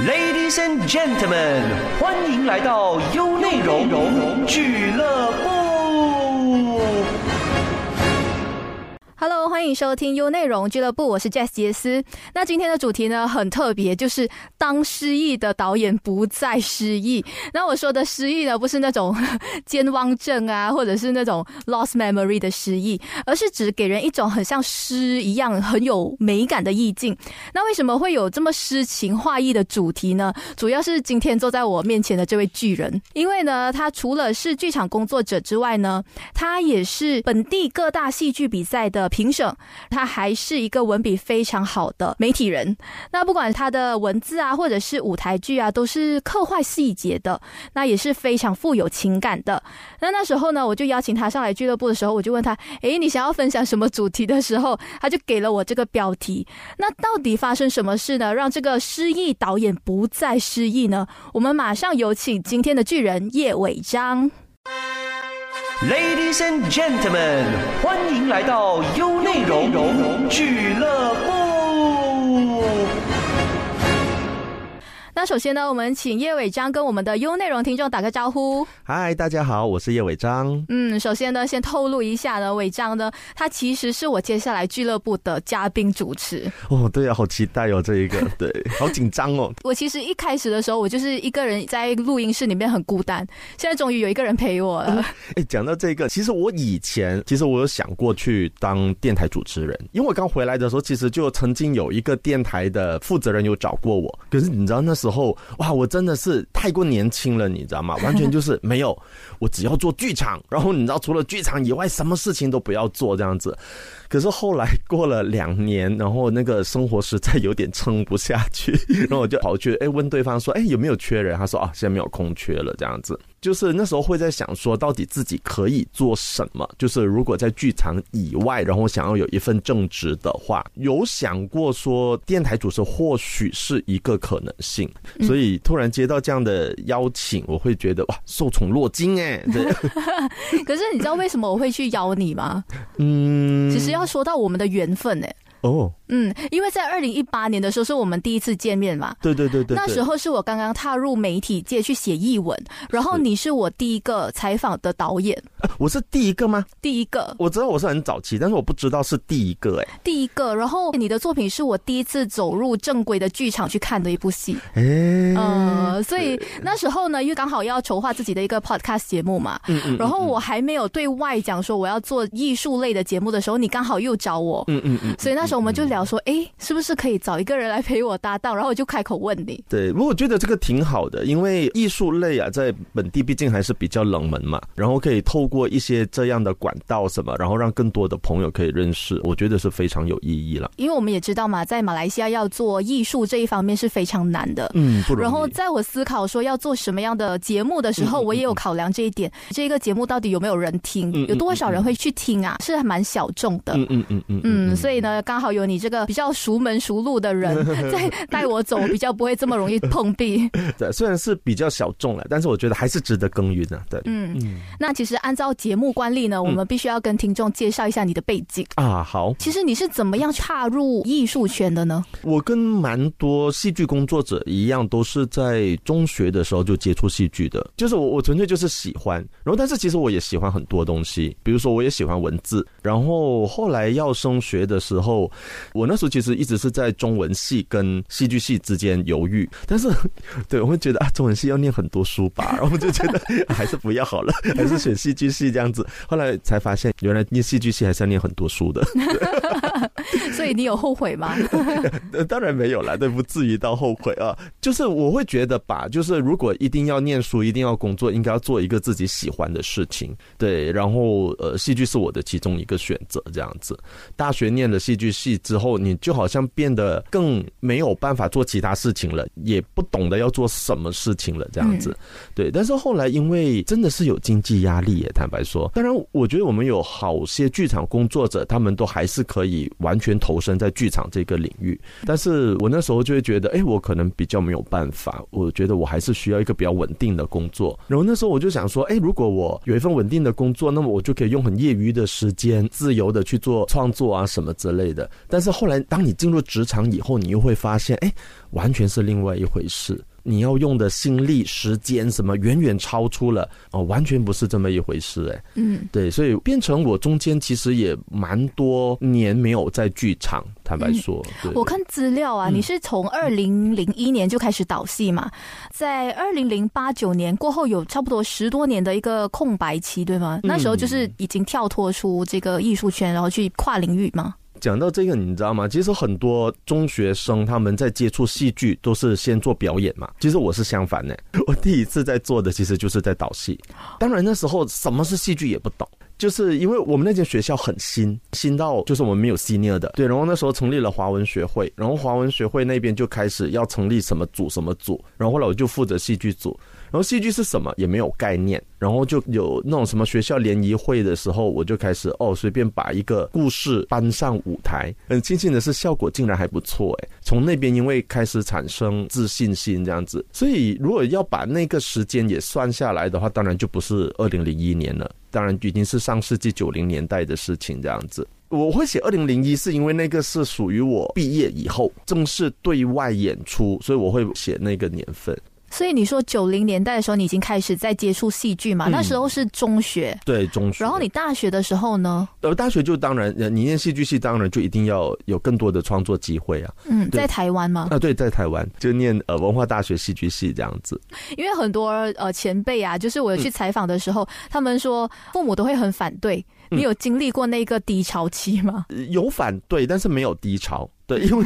Ladies and gentlemen，欢迎来到优内容俱乐部。欢迎收听优内容俱乐部，我是 Jess 杰斯。那今天的主题呢很特别，就是当失忆的导演不再失忆。那我说的失忆呢，不是那种 健忘症啊，或者是那种 lost memory 的失忆，而是指给人一种很像诗一样很有美感的意境。那为什么会有这么诗情画意的主题呢？主要是今天坐在我面前的这位巨人，因为呢，他除了是剧场工作者之外呢，他也是本地各大戏剧比赛的评审，他还是一个文笔非常好的媒体人。那不管他的文字啊，或者是舞台剧啊，都是刻画细节的，那也是非常富有情感的。那那时候呢，我就邀请他上来俱乐部的时候，我就问他：“诶，你想要分享什么主题的时候，他就给了我这个标题。那到底发生什么事呢？让这个失忆导演不再失忆呢？我们马上有请今天的巨人叶伟章。Ladies and gentlemen，欢迎来到优内容俱乐部。那首先呢，我们请叶伟章跟我们的优内容听众打个招呼。嗨，大家好，我是叶伟章。嗯，首先呢，先透露一下呢，伟章呢，他其实是我接下来俱乐部的嘉宾主持。哦，对啊，好期待哦，这一个，对，好紧张哦。我其实一开始的时候，我就是一个人在录音室里面很孤单，现在终于有一个人陪我了。哎，讲到这个，其实我以前其实我有想过去当电台主持人，因为我刚回来的时候，其实就曾经有一个电台的负责人有找过我，可是你知道那时候，哇，我真的是太过年轻了，你知道吗？完全就是没有，我只要做剧场，然后你知道除了剧场以外，什么事情都不要做这样子。可是后来过了两年，然后那个生活实在有点撑不下去，然后我就跑去哎问对方说，哎有没有缺人？他说啊现在没有空缺了这样子。就是那时候会在想说，到底自己可以做什么？就是如果在剧场以外，然后想要有一份正职的话，有想过说电台主持或许是一个可能性。所以突然接到这样的邀请，我会觉得哇受宠若惊哎。对，可是你知道为什么我会去邀你吗？嗯，其实要说到我们的缘分呢、哦，嗯，因为在二零一八年的时候是我们第一次见面嘛。对对对对，那时候是我刚刚踏入媒体界去写译文，然后你是我第一个采访的导演，我是第一个吗？第一个，我知道我是很早期，但是我不知道是第一个哎、第一个。然后你的作品是我第一次走入正规的剧场去看的一部戏，哎、呃，所以那时候呢，因为刚好要筹划自己的一个 podcast 节目嘛，嗯嗯然后我还没有对外讲说我要做艺术类的节目的时候，你刚好又找我，嗯嗯嗯，所以那时候我们就聊说，诶，是不是可以找一个人来陪我搭档？然后我就开口问你，对，不过我觉得这个挺好的，因为艺术类啊，在本地毕竟还是比较冷门嘛，然后可以透过一些这样的管道什么，然后让更多的朋友可以认识，我觉得是非常有意义了。因为我们也知道嘛，在马来西亚要做艺术这一方面是非常难的。嗯，不容易。然后在我思考说要做什么样的节目的时候，我也有考量这一点。这个节目到底有没有人听？有多少人会去听啊？是还蛮小众的。嗯嗯嗯嗯嗯，所以呢，刚好有你这个比较熟门熟路的人 在带我走，比较不会这么容易碰壁。对，虽然是比较小众了，但是我觉得还是值得耕耘的。对，嗯，那其实按照节目惯例呢，我们必须要跟听众介绍一下你的背景。啊，好，其实你是怎么样踏入艺术圈的呢？我跟蛮多戏剧工作者一样，都是在中学的时候就接触戏剧的。就是我，我纯粹就是喜欢。然后，但是其实我也喜欢很多东西，比如说我也喜欢文字。然后后来要升学的时候，我那时候其实一直是在中文系跟戏剧系之间犹豫。但是，对我会觉得啊，中文系要念很多书吧，然后我就觉得还是不要好了，还是选戏剧系这样子。后来才发现，原来念戏剧系还是要念很多书的。所以你有后悔吗？呃，当然没有啦，对，不至于到后悔啊。就是我会觉得吧，就是如果一定要念书，一定要工作，应该要做一个自己喜欢的事情，对。然后呃，戏剧是我的其中一个选择，这样子。大学念了戏剧系之后，你就好像变得更没有办法做其他事情了，也不懂得要做什么事情了，这样子。对，但是后来因为真的是有经济压力也，坦白说，当然我觉得我们有好些剧场工作者，他们都还是可以完全投身在剧场这个领域，但是我那时候就会觉得，哎、我可能比较没有办法，我觉得我还是需要一个比较稳定的工作。然后那时候我就想说，哎、如果我有一份稳定的工作，那么我就可以用很业余的时间，自由的去做创作啊什么之类的。的。但是后来，当你进入职场以后，你又会发现，哎，完全是另外一回事。你要用的心力、时间什么，远远超出了哦，完全不是这么一回事哎。嗯，对，所以变成我中间其实也蛮多年没有在剧场。坦白说，我看资料啊，你是从二零零一年就开始导戏嘛，在二零零八九年过后有差不多十多年的一个空白期，对吗？那时候就是已经跳脱出这个艺术圈，然后去跨领域吗？讲到这个，你知道吗？其实很多中学生他们在接触戏剧都是先做表演嘛。其实我是相反的，我第一次在做的其实就是在导戏。当然那时候什么是戏剧也不懂，就是因为我们那间学校很新，新到就是我们没有 senior 的。对，然后那时候成立了华文学会，然后华文学会那边就开始要成立什么组什么组，然后后来我就负责戏剧组。然后戏剧是什么也没有概念，然后就有那种什么学校联谊会的时候，我就开始哦随便把一个故事搬上舞台，很庆幸的是效果竟然还不错哎。从那边因为开始产生自信心这样子，所以如果要把那个时间也算下来的话，当然就不是二零零一年了，当然已经是上世纪九零年代的事情这样子。我会写二零零一是因为那个是属于我毕业以后正式对外演出，所以我会写那个年份。所以你说九零年代的时候，你已经开始在接触戏剧嘛？那时候是中学，对中学。然后你大学的时候呢？呃，大学就当然，你念戏剧系，当然就一定要有更多的创作机会啊。嗯，在台湾吗？啊，对，在台湾就念呃文化大学戏剧系这样子。因为很多呃前辈啊，就是我去采访的时候，他们说父母都会很反对。你有经历过那个低潮期吗？有反对，但是没有低潮。对，因为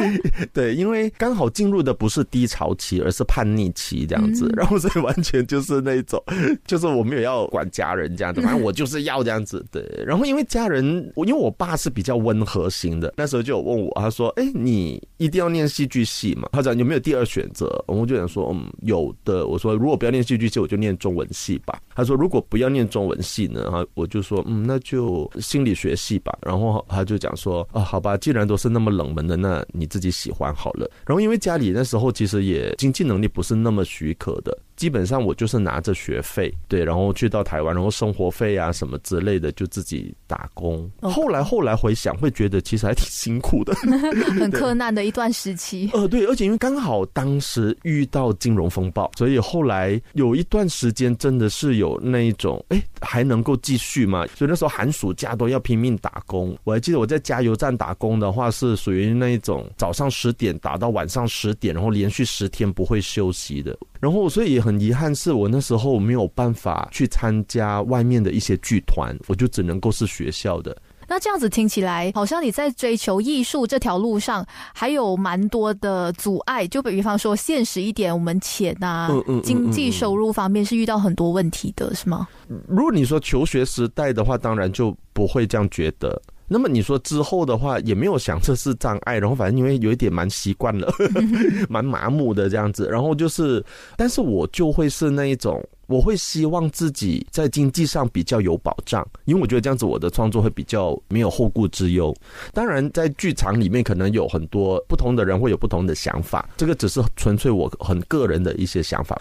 对，因为刚好进入的不是低潮期，而是叛逆期这样子，然后所以完全就是那种，就是我没有要管家人这样子，反正我 就是要这样子。对，然后因为家人，我因为我爸是比较温和型的，那时候就有问我，他说：“哎，你一定要念戏剧系嘛？”他讲有没有第二选择？我就想说：“嗯，有的。”我说：“如果不要念戏剧系，我就念中文系吧。”他说：“如果不要念中文系呢？”哈，我就说：“嗯，那就心理学系吧。”然后他就讲说：“啊，好吧，既然都是那么。”冷门的，那你自己喜欢好了。然后因为家里那时候其实也经济能力不是那么许可的。基本上我就是拿着学费，对，然后去到台湾，然后生活费啊什么之类的就自己打工。后来后来回想，会觉得其实还挺辛苦的，很困难的一段时期。呃，对，而且因为刚好当时遇到金融风暴，所以后来有一段时间真的是有那一种，哎，还能够继续嘛？所以那时候寒暑假都要拼命打工。我还记得我在加油站打工的话，是属于那一种早上十点打到晚上十点，然后连续十天不会休息的。然后，所以也很遗憾，是我那时候没有办法去参加外面的一些剧团，我就只能够是学校的。那这样子听起来，好像你在追求艺术这条路上还有蛮多的阻碍。就比方说，现实一点，我们钱啊，经济收入方面是遇到很多问题的，是吗？如果你说求学时代的话，当然就不会这样觉得。那么你说之后的话，也没有想这是障碍，然后反正因为有一点蛮习惯了，蛮麻木的这样子，然后就是，但是我就会是那一种，我会希望自己在经济上比较有保障，因为我觉得这样子我的创作会比较没有后顾之忧。当然，在剧场里面可能有很多不同的人会有不同的想法，这个只是纯粹我很个人的一些想法。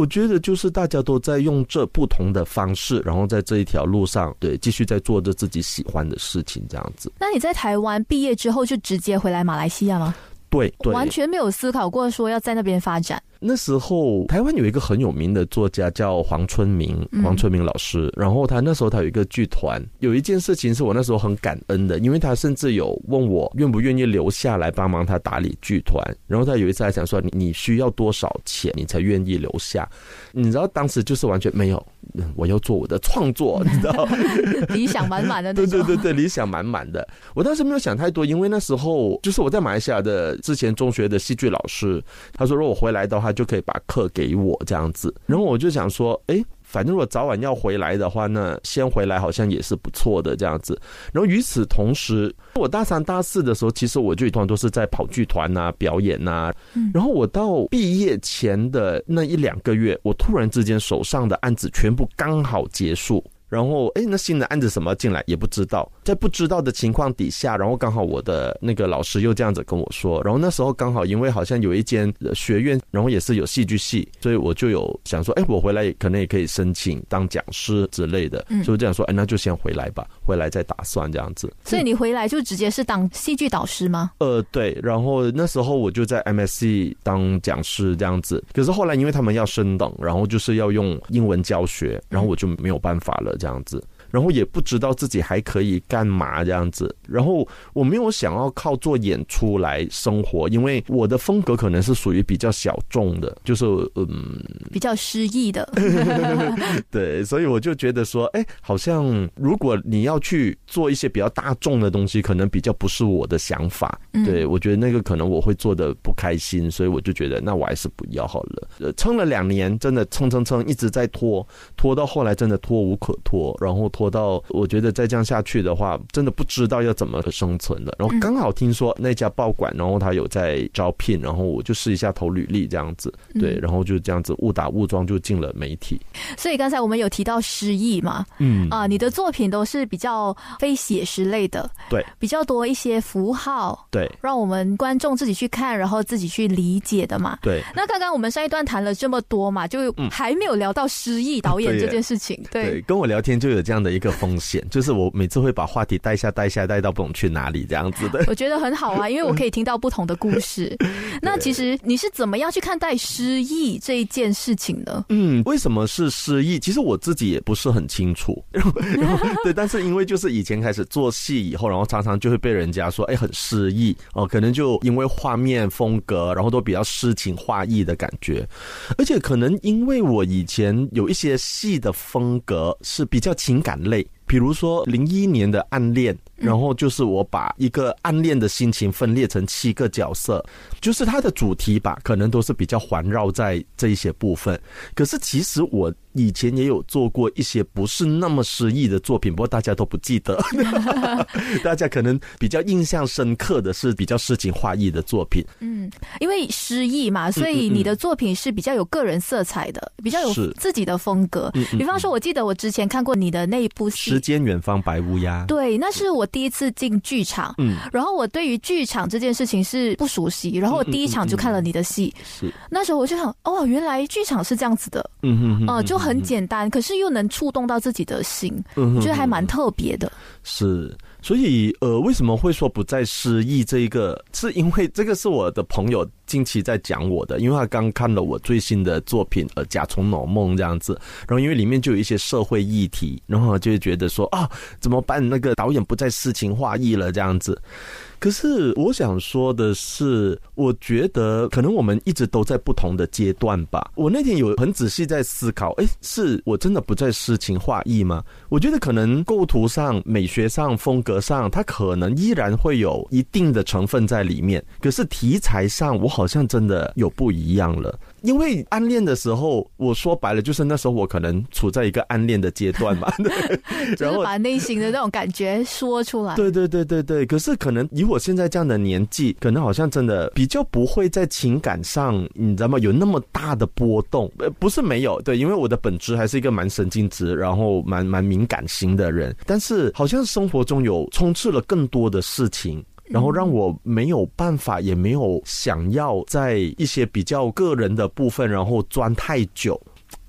我觉得就是大家都在用这不同的方式，然后在这一条路上，对，继续在做着自己喜欢的事情，这样子。那你在台湾毕业之后就直接回来马来西亚吗？对，完全没有思考过说要在那边发展。那时候台湾有一个很有名的作家叫黄春明，黄春明老师。然后他那时候他有一个剧团，有一件事情是我那时候很感恩的，因为他甚至有问我愿不愿意留下来帮忙他打理剧团。然后他有一次还想说你你需要多少钱你才愿意留下？你知道当时就是完全没有，我要做我的创作，你知道，理想满满的。对对对对，理想满满的。我当时没有想太多，因为那时候就是我在马来西亚的之前中学的戏剧老师，他说如果我回来的话。就可以把课给我这样子，然后我就想说，哎，反正我早晚要回来的话，那先回来好像也是不错的这样子。然后与此同时，我大三、大四的时候，其实我剧团都是在跑剧团呐、表演呐。然后我到毕业前的那一两个月，我突然之间手上的案子全部刚好结束。然后哎，那新的案子什么进来也不知道，在不知道的情况底下，然后刚好我的那个老师又这样子跟我说，然后那时候刚好因为好像有一间学院，然后也是有戏剧系，所以我就有想说，哎，我回来可能也可以申请当讲师之类的，所以这样说，哎，那就先回来吧，回来再打算这样子。所以你回来就直接是当戏剧导师吗？呃，对，然后那时候我就在 MSC 当讲师这样子，可是后来因为他们要升等，然后就是要用英文教学，然后我就没有办法了这样子。然后也不知道自己还可以干嘛这样子，然后我没有想要靠做演出来生活，因为我的风格可能是属于比较小众的，就是嗯，比较诗意的，对，所以我就觉得说，哎，好像如果你要去做一些比较大众的东西，可能比较不是我的想法，对我觉得那个可能我会做的不开心，所以我就觉得那我还是不要好了。呃，撑了两年，真的撑撑撑一直在拖，拖到后来真的拖无可拖，然后。拖到我觉得再这样下去的话，真的不知道要怎么生存了。然后刚好听说那家报馆，然后他有在招聘，然后我就试一下投履历这样子，对，然后就这样子误打误撞就进了媒体。所以刚才我们有提到诗意嘛，嗯啊，你的作品都是比较非写实类的，对，比较多一些符号，对，让我们观众自己去看，然后自己去理解的嘛。对。那刚刚我们上一段谈了这么多嘛，就还没有聊到诗意导演这件事情。对，跟我聊天就有这样的。一个风险就是我每次会把话题带下带下带到不懂去哪里这样子的。我觉得很好啊，因为我可以听到不同的故事。那其实你是怎么样去看待失忆这一件事情呢？嗯，为什么是失忆？其实我自己也不是很清楚。然 后对，但是因为就是以前开始做戏以后，然后常常就会被人家说，哎，很失忆哦，可能就因为画面风格，然后都比较诗情画意的感觉，而且可能因为我以前有一些戏的风格是比较情感。类，比如说零一年的暗恋。然后就是我把一个暗恋的心情分裂成七个角色，就是它的主题吧，可能都是比较环绕在这一些部分。可是其实我以前也有做过一些不是那么诗意的作品，不过大家都不记得。大家可能比较印象深刻的是比较诗情画意的作品。嗯，因为诗意嘛，所以你的作品是比较有个人色彩的，比较有自己的风格。比方说，我记得我之前看过你的那一部戏《时间远方白乌鸦》，对，那是我。第一次进剧场，嗯，然后我对于剧场这件事情是不熟悉，然后我第一场就看了你的戏，是。那时候我就想，哦，原来剧场是这样子的，嗯哼，哦，就很简单，可是又能触动到自己的心，我觉得还蛮特别的，是。所以，呃，为什么会说不再失忆？这一个？是因为这个是我的朋友近期在讲我的，因为他刚看了我最新的作品《呃甲虫脑梦》这样子，然后因为里面就有一些社会议题，然后就会觉得说啊，怎么办？那个导演不再诗情画意了这样子。可是我想说的是，我觉得可能我们一直都在不同的阶段吧。我那天有很仔细在思考，哎，是我真的不再诗情画意吗？我觉得可能构图上、美学上、风格上，它可能依然会有一定的成分在里面。可是题材上，我好像真的有不一样了。因为暗恋的时候，我说白了就是那时候我可能处在一个暗恋的阶段嘛，然后把内心的那种感觉说出来。对对对对对。可是可能以我现在这样的年纪，可能好像真的比较不会在情感上，你知道吗？有那么大的波动。呃，不是没有，对，因为我的本质还是一个蛮神经质，然后蛮蛮敏感型的人。但是好像生活中有充斥了更多的事情。然后让我没有办法，也没有想要在一些比较个人的部分，然后钻太久，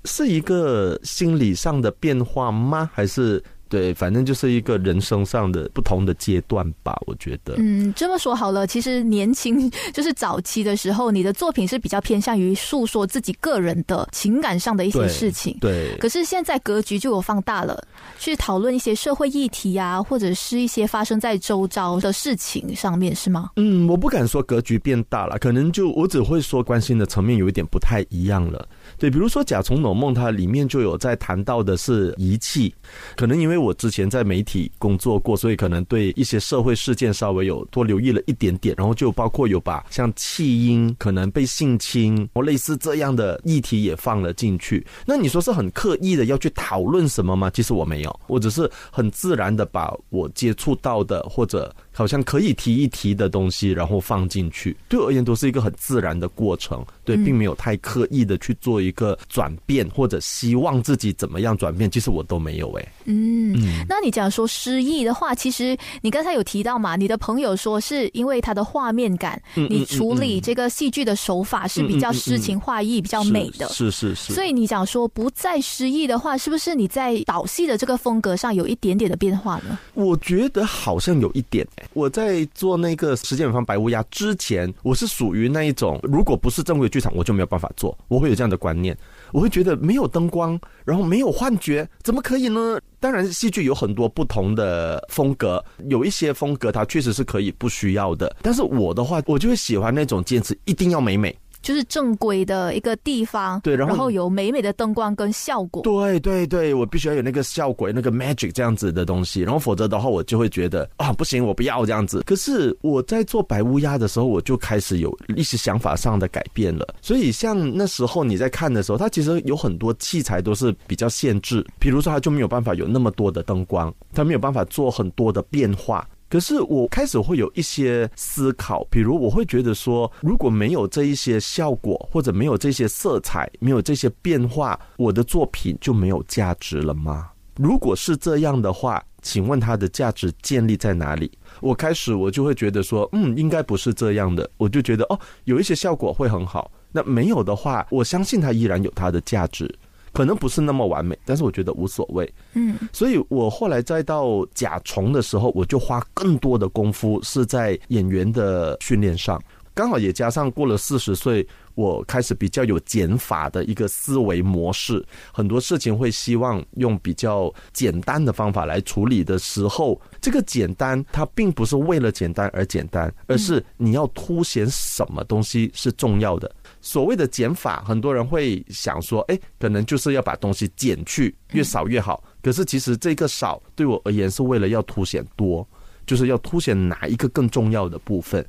是一个心理上的变化吗？还是？对，反正就是一个人生上的不同的阶段吧，我觉得。嗯，这么说好了，其实年轻就是早期的时候，你的作品是比较偏向于诉说自己个人的情感上的一些事情。对。可是现在格局就有放大了，去讨论一些社会议题啊，或者是一些发生在周遭的事情上面，是吗？嗯，我不敢说格局变大了，可能就我只会说关心的层面有一点不太一样了。对，比如说《甲虫脑梦》，它里面就有在谈到的是遗弃，可能因为。我之前在媒体工作过，所以可能对一些社会事件稍微有多留意了一点点，然后就包括有把像弃婴可能被性侵或类似这样的议题也放了进去。那你说是很刻意的要去讨论什么吗？其实我没有，我只是很自然的把我接触到的或者。好像可以提一提的东西，然后放进去，对我而言都是一个很自然的过程，对，并没有太刻意的去做一个转变，或者希望自己怎么样转变，其实我都没有哎。嗯，那你讲说失忆的话，其实你刚才有提到嘛，你的朋友说是因为他的画面感，你处理这个戏剧的手法是比较诗情画意、比较美的，是是是。所以你讲说不再失忆的话，是不是你在导戏的这个风格上有一点点的变化呢？我觉得好像有一点。我在做那个时间远方白乌鸦之前，我是属于那一种，如果不是正规剧场，我就没有办法做。我会有这样的观念，我会觉得没有灯光，然后没有幻觉，怎么可以呢？当然，戏剧有很多不同的风格，有一些风格它确实是可以不需要的。但是我的话，我就会喜欢那种坚持一定要美美。就是正规的一个地方，对，然后有美美的灯光跟效果，对对对，我必须要有那个效果，那个 magic 这样子的东西，然后否则的话，我就会觉得啊，不行，我不要这样子。可是我在做白乌鸦的时候，我就开始有一些想法上的改变了。所以像那时候你在看的时候，它其实有很多器材都是比较限制，比如说它就没有办法有那么多的灯光，它没有办法做很多的变化。可是我开始会有一些思考，比如我会觉得说，如果没有这一些效果，或者没有这些色彩，没有这些变化，我的作品就没有价值了吗？如果是这样的话，请问它的价值建立在哪里？我开始我就会觉得说，嗯，应该不是这样的。我就觉得哦，有一些效果会很好，那没有的话，我相信它依然有它的价值。可能不是那么完美，但是我觉得无所谓。嗯，所以我后来再到甲虫的时候，我就花更多的功夫是在演员的训练上。刚好也加上过了四十岁，我开始比较有减法的一个思维模式，很多事情会希望用比较简单的方法来处理的时候，这个简单它并不是为了简单而简单，而是你要凸显什么东西是重要的。所谓的减法，很多人会想说，哎，可能就是要把东西减去，越少越好。可是其实这个少对我而言是为了要凸显多，就是要凸显哪一个更重要的部分。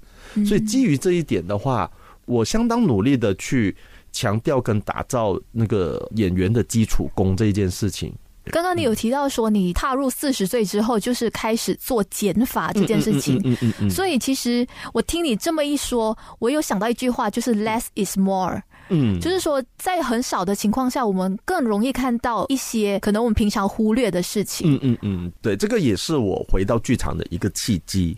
所以基于这一点的话，我相当努力的去强调跟打造那个演员的基础功这一件事情。刚刚你有提到说，你踏入四十岁之后，就是开始做减法这件事情。嗯嗯嗯。所以其实我听你这么一说，我有想到一句话，就是 “less is more”。嗯，就是说在很少的情况下，我们更容易看到一些可能我们平常忽略的事情。嗯嗯嗯，对，这个也是我回到剧场的一个契机。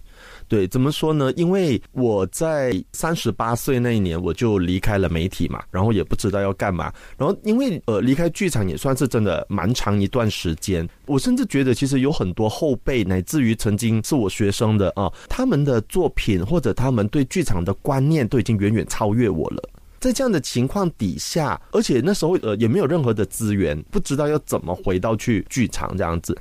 对，怎么说呢？因为我在三十八岁那一年，我就离开了媒体嘛，然后也不知道要干嘛。然后因为呃，离开剧场也算是真的蛮长一段时间。我甚至觉得，其实有很多后辈，乃至于曾经是我学生的啊，他们的作品或者他们对剧场的观念，都已经远远超越我了。在这样的情况底下，而且那时候呃也没有任何的资源，不知道要怎么回到去剧场这样子。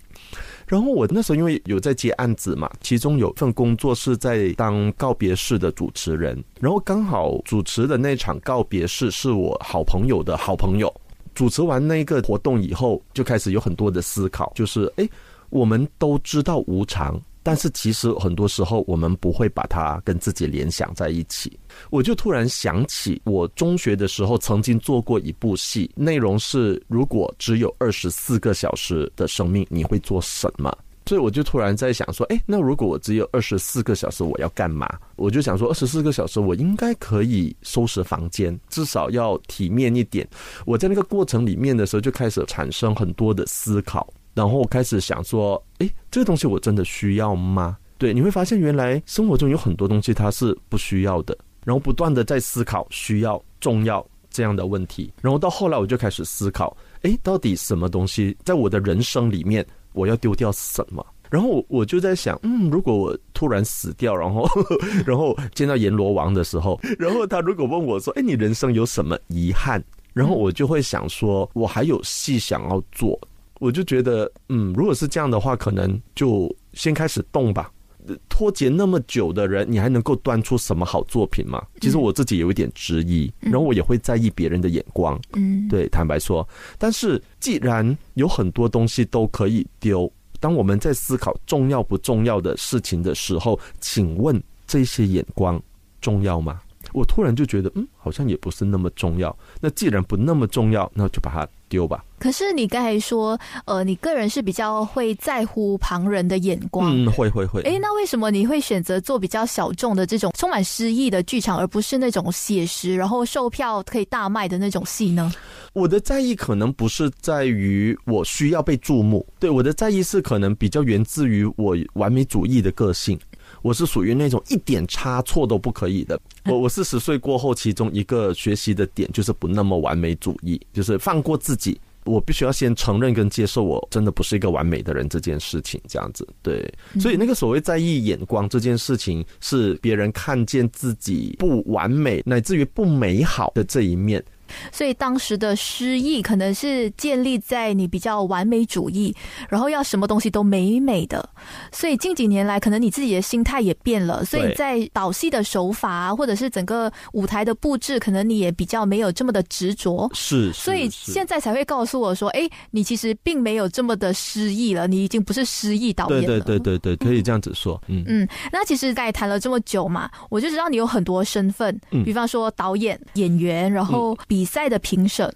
然后我那时候因为有在接案子嘛，其中有份工作是在当告别式的主持人，然后刚好主持的那场告别式是我好朋友的好朋友。主持完那个活动以后，就开始有很多的思考，就是哎，我们都知道无常。但是其实很多时候我们不会把它跟自己联想在一起。我就突然想起，我中学的时候曾经做过一部戏，内容是如果只有二十四个小时的生命，你会做什么？所以我就突然在想说，哎，那如果我只有二十四个小时，我要干嘛？我就想说，二十四个小时我应该可以收拾房间，至少要体面一点。我在那个过程里面的时候，就开始产生很多的思考。然后开始想说，哎，这个东西我真的需要吗？对，你会发现原来生活中有很多东西它是不需要的。然后不断的在思考需要、重要这样的问题。然后到后来我就开始思考，哎，到底什么东西在我的人生里面我要丢掉什么？然后我就在想，嗯，如果我突然死掉，然后然后见到阎罗王的时候，然后他如果问我说，哎，你人生有什么遗憾？然后我就会想说，我还有戏想要做。我就觉得，嗯，如果是这样的话，可能就先开始动吧。脱节那么久的人，你还能够端出什么好作品吗？其实我自己有一点质疑，然后我也会在意别人的眼光。嗯，对，坦白说，但是既然有很多东西都可以丢。当我们在思考重要不重要的事情的时候，请问这些眼光重要吗？我突然就觉得，嗯，好像也不是那么重要。那既然不那么重要，那就把它丢吧。可是你刚才说，呃，你个人是比较会在乎旁人的眼光。嗯，会会会。哎，那为什么你会选择做比较小众的这种充满诗意的剧场，而不是那种写实，然后售票可以大卖的那种戏呢？我的在意可能不是在于我需要被注目，对我的在意是可能比较源自于我完美主义的个性。我是属于那种一点差错都不可以的。我我四十岁过后，其中一个学习的点就是不那么完美主义，就是放过自己。我必须要先承认跟接受，我真的不是一个完美的人这件事情，这样子对。所以那个所谓在意眼光这件事情，是别人看见自己不完美乃至于不美好的这一面。所以当时的失意可能是建立在你比较完美主义，然后要什么东西都美美的。所以近几年来，可能你自己的心态也变了。所以在导戏的手法啊，或者是整个舞台的布置，可能你也比较没有这么的执着。是，所以现在才会告诉我说：“哎，你其实并没有这么的失意了，你已经不是失意导演了。”对对对对对，可以这样子说。嗯嗯，那其实刚才谈了这么久嘛，我就知道你有很多身份，比方说导演、演员，然后。比赛的评审，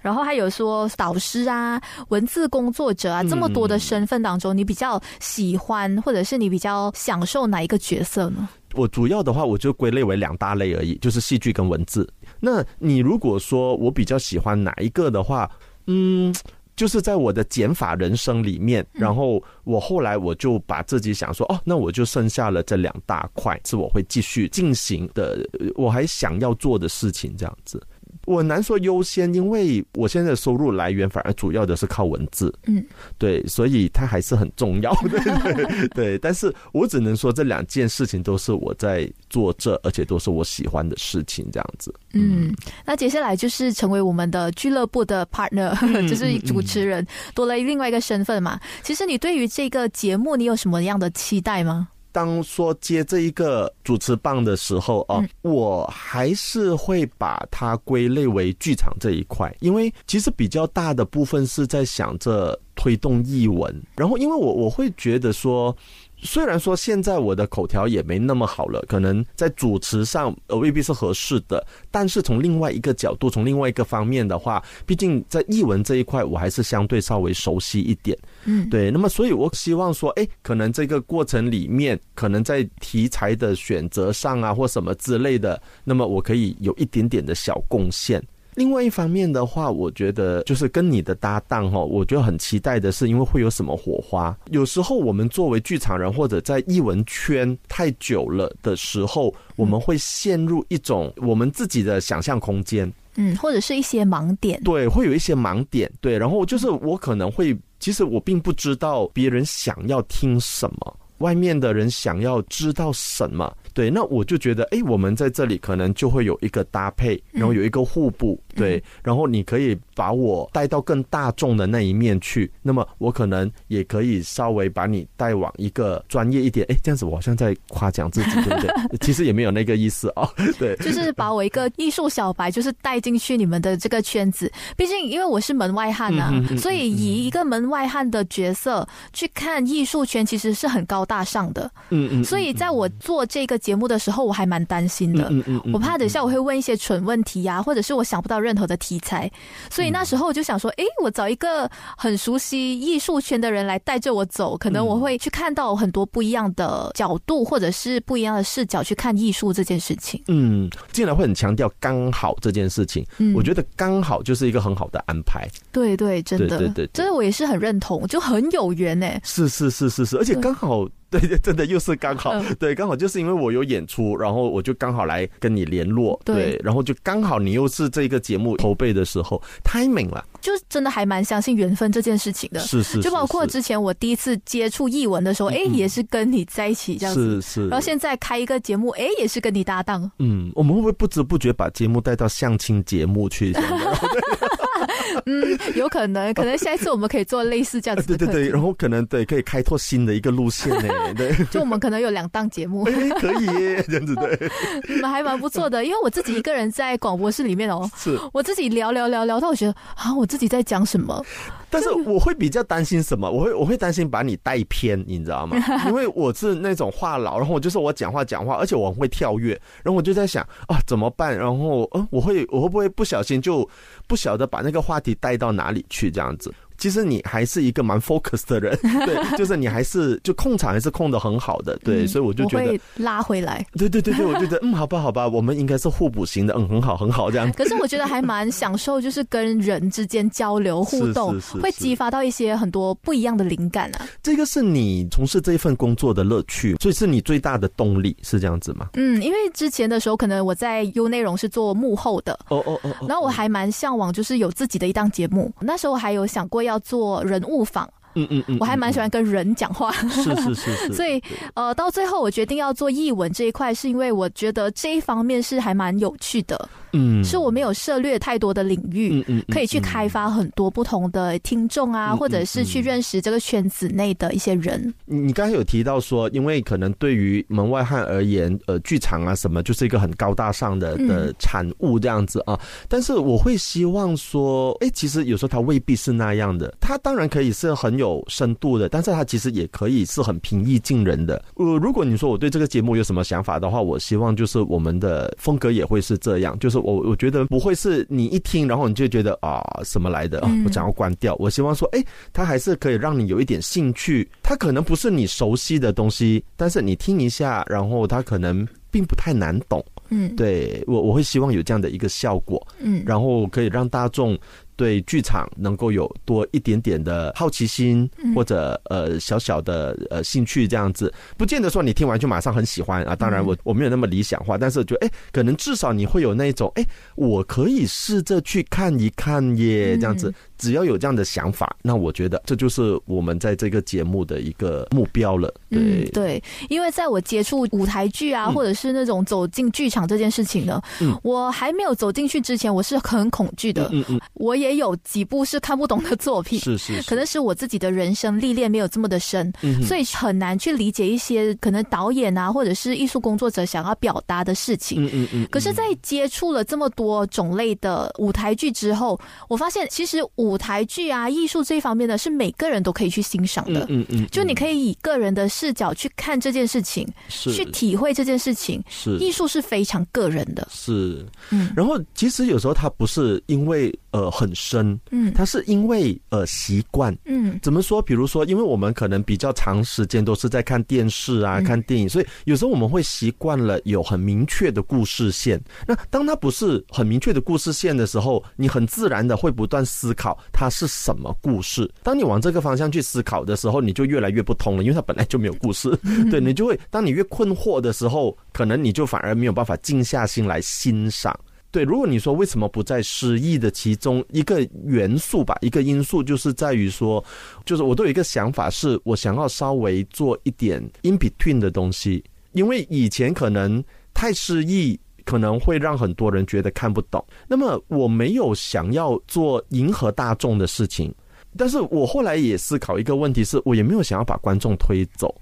然后还有说导师啊、文字工作者啊，这么多的身份当中，你比较喜欢或者是你比较享受哪一个角色呢？我主要的话，我就归类为两大类而已，就是戏剧跟文字。那你如果说我比较喜欢哪一个的话，嗯，就是在我的减法人生里面，然后我后来我就把自己想说，哦，那我就剩下了这两大块是我会继续进行的，我还想要做的事情，这样子。我难说优先，因为我现在的收入来源反而主要的是靠文字，嗯，对，所以它还是很重要的，对。但是我只能说这两件事情都是我在做这，而且都是我喜欢的事情，这样子。嗯，那接下来就是成为我们的俱乐部的 partner，就是主持人，多了另外一个身份嘛。其实你对于这个节目，你有什么样的期待吗？当说接这一个主持棒的时候啊，我还是会把它归类为剧场这一块，因为其实比较大的部分是在想着推动译文，然后因为我我会觉得说。虽然说现在我的口条也没那么好了，可能在主持上呃未必是合适的，但是从另外一个角度，从另外一个方面的话，毕竟在译文这一块，我还是相对稍微熟悉一点。嗯，对。那么，所以我希望说，哎，可能这个过程里面，可能在题材的选择上啊，或什么之类的，那么我可以有一点点的小贡献。另外一方面的话，我觉得就是跟你的搭档哈，我觉得很期待的是，因为会有什么火花。有时候我们作为剧场人或者在艺文圈太久了的时候，我们会陷入一种我们自己的想象空间，嗯，或者是一些盲点。对，会有一些盲点。对，然后就是我可能会，其实我并不知道别人想要听什么，外面的人想要知道什么。对，那我就觉得，哎，我们在这里可能就会有一个搭配，然后有一个互补，对，然后你可以把我带到更大众的那一面去，那么我可能也可以稍微把你带往一个专业一点，哎，这样子我好像在夸奖自己，对不对？其实也没有那个意思哦，对，就是把我一个艺术小白，就是带进去你们的这个圈子。毕竟因为我是门外汉呐，所以以一个门外汉的角色去看艺术圈，其实是很高大上的。嗯嗯，所以在我做这个。节目的时候我还蛮担心的，嗯嗯我怕等下我会问一些蠢问题呀，或者是我想不到任何的题材，所以那时候我就想说，哎，我找一个很熟悉艺术圈的人来带着我走，可能我会去看到很多不一样的角度，或者是不一样的视角去看艺术这件事情。嗯，进来会很强调刚好这件事情，嗯我觉得刚好就是一个很好的安排。对对，真的，对对，真的我也是很认同，就很有缘呢。是是是是是，而且刚好。对 对，真的又是刚好，对，刚好就是因为我有演出，然后我就刚好来跟你联络，对，然后就刚好你又是这个节目筹备的时候，timing 了，就真的还蛮相信缘分这件事情的，是是，就包括之前我第一次接触译文的时候，哎，也是跟你在一起这样子，是是，然后现在开一个节目，哎，也是跟你搭档，嗯，我们会不会不知不觉把节目带到相亲节目去？嗯，有可能，可能下一次我们可以做类似这样子。对对对，然后可能对可以开拓新的一个路线呢。对，就我们可能有两档节目，可以这样子对。你们还蛮不错的，因为我自己一个人在广播室里面哦，是我自己聊聊聊聊到我觉得啊，我自己在讲什么。但是我会比较担心什么？我会我会担心把你带偏，你知道吗？因为我是那种话痨，然后我就是我讲话讲话，而且我很会跳跃，然后我就在想啊怎么办？然后嗯，我会我会不会不小心就不晓得把那个话题带到哪里去这样子？其实你还是一个蛮 focus 的人，对，就是你还是就控场还是控的很好的，对，所以我就觉得拉回来。对对对对，我觉得嗯，好吧好吧，我们应该是互补型的，嗯，很好很好这样。可是我觉得还蛮享受，就是跟人之间交流互动，会激发到一些很多不一样的灵感啊。这个是你从事这一份工作的乐趣，所以是你最大的动力，是这样子吗？嗯，因为之前的时候可能我在 U 内容是做幕后的，哦哦哦，然后我还蛮向往，就是有自己的一档节目。那时候还有想过要叫做人物访嗯嗯嗯，我还蛮喜欢跟人讲话，是是是是，所以呃，到最后我决定要做译文这一块，是因为我觉得这一方面是还蛮有趣的。嗯，是我没有涉猎太多的领域，嗯嗯，可以去开发很多不同的听众啊，或者是去认识这个圈子内的一些人。你刚才有提到说，因为可能对于门外汉而言，呃，剧场啊什么就是一个很高大上的的产物这样子啊。但是我会希望说，哎，其实有时候它未必是那样的。它当然可以是很有深度的，但是它其实也可以是很平易近人的。呃，如果你说我对这个节目有什么想法的话，我希望就是我们的风格也会是这样，就是。我我觉得不会是你一听，然后你就觉得啊什么来的，啊我想要关掉。我希望说，哎，它还是可以让你有一点兴趣。它可能不是你熟悉的东西，但是你听一下，然后它可能并不太难懂。嗯，对我我会希望有这样的一个效果。嗯，然后可以让大众。对剧场能够有多一点点的好奇心，或者呃小小的呃兴趣这样子，不见得说你听完就马上很喜欢啊。当然我我没有那么理想化，但是觉得哎，可能至少你会有那种哎，我可以试着去看一看耶，这样子。只要有这样的想法，那我觉得这就是我们在这个节目的一个目标了。对对，因为在我接触舞台剧啊，或者是那种走进剧场这件事情呢，我还没有走进去之前，我是很恐惧的。嗯嗯，我也有几部是看不懂的作品，是是，可能是我自己的人生历练没有这么的深，所以很难去理解一些可能导演啊，或者是艺术工作者想要表达的事情。嗯嗯嗯。可是，在接触了这么多种类的舞台剧之后，我发现其实舞舞台剧啊，艺术这一方面呢，是每个人都可以去欣赏的。嗯嗯，就你可以以个人的视角去看这件事情，是去体会这件事情。是艺术是非常个人的。是，嗯。然后其实有时候它不是因为呃很深，嗯，它是因为呃习惯。嗯，怎么说？比如说，因为我们可能比较长时间都是在看电视啊、看电影，所以有时候我们会习惯了有很明确的故事线。那当它不是很明确的故事线的时候，你很自然的会不断思考。它是什么故事？当你往这个方向去思考的时候，你就越来越不通了，因为它本来就没有故事。对你就会，当你越困惑的时候，可能你就反而没有办法静下心来欣赏。对，如果你说为什么不在诗意的其中一个元素吧，一个因素就是在于说，就是我都有一个想法，是我想要稍微做一点 in between 的东西，因为以前可能太诗意。可能会让很多人觉得看不懂。那么我没有想要做迎合大众的事情，但是我后来也思考一个问题，是我也没有想要把观众推走。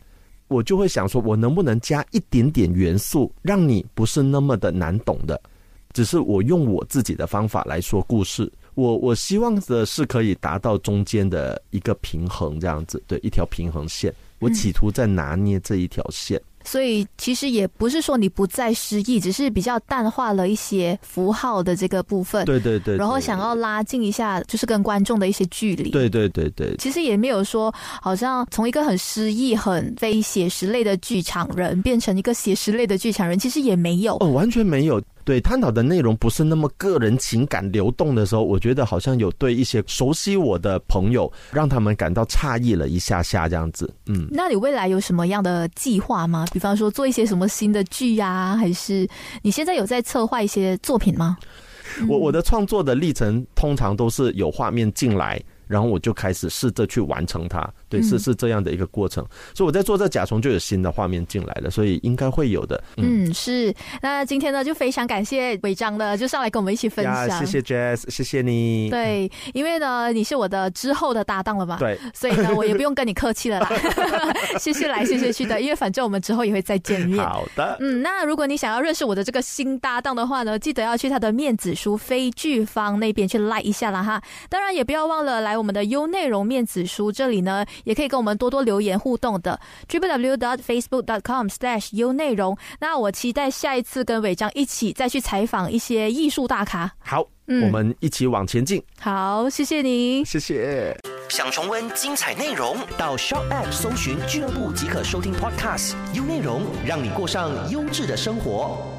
我就会想说，我能不能加一点点元素，让你不是那么的难懂的？只是我用我自己的方法来说故事。我我希望的是可以达到中间的一个平衡，这样子，对，一条平衡线。我企图在拿捏这一条线。所以其实也不是说你不再失忆，只是比较淡化了一些符号的这个部分。对对对。然后想要拉近一下，就是跟观众的一些距离。对对对对。其实也没有说，好像从一个很失意、很非写实类的剧场人，变成一个写实类的剧场人，其实也没有。哦，完全没有。对，探讨的内容不是那么个人情感流动的时候，我觉得好像有对一些熟悉我的朋友，让他们感到诧异了一下下这样子。嗯，那你未来有什么样的计划吗？比方说做一些什么新的剧呀，还是你现在有在策划一些作品吗？我我的创作的历程通常都是有画面进来。然后我就开始试着去完成它，对，是是这样的一个过程。所以我在做这甲虫就有新的画面进来了，所以应该会有的。嗯，是。那今天呢，就非常感谢违章的，就上来跟我们一起分享。谢谢 Jazz，谢谢你。对，因为呢，你是我的之后的搭档了嘛，对，所以呢，我也不用跟你客气了啦。谢谢来，谢谢去的，因为反正我们之后也会再见面。好的。嗯，那如果你想要认识我的这个新搭档的话呢，记得要去他的面子书非剧方那边去 like 一下了哈。当然也不要忘了来。我们的优内容面子书这里呢，也可以跟我们多多留言互动的。triple w dot facebook dot com slash 优内容。那我期待下一次跟伟章一起再去采访一些艺术大咖。好，嗯我们一起往前进，好，谢谢你。谢谢。想重温精彩内容，到 Shop App 搜寻俱乐部即可收听 Podcast。优内容让你过上优质的生活。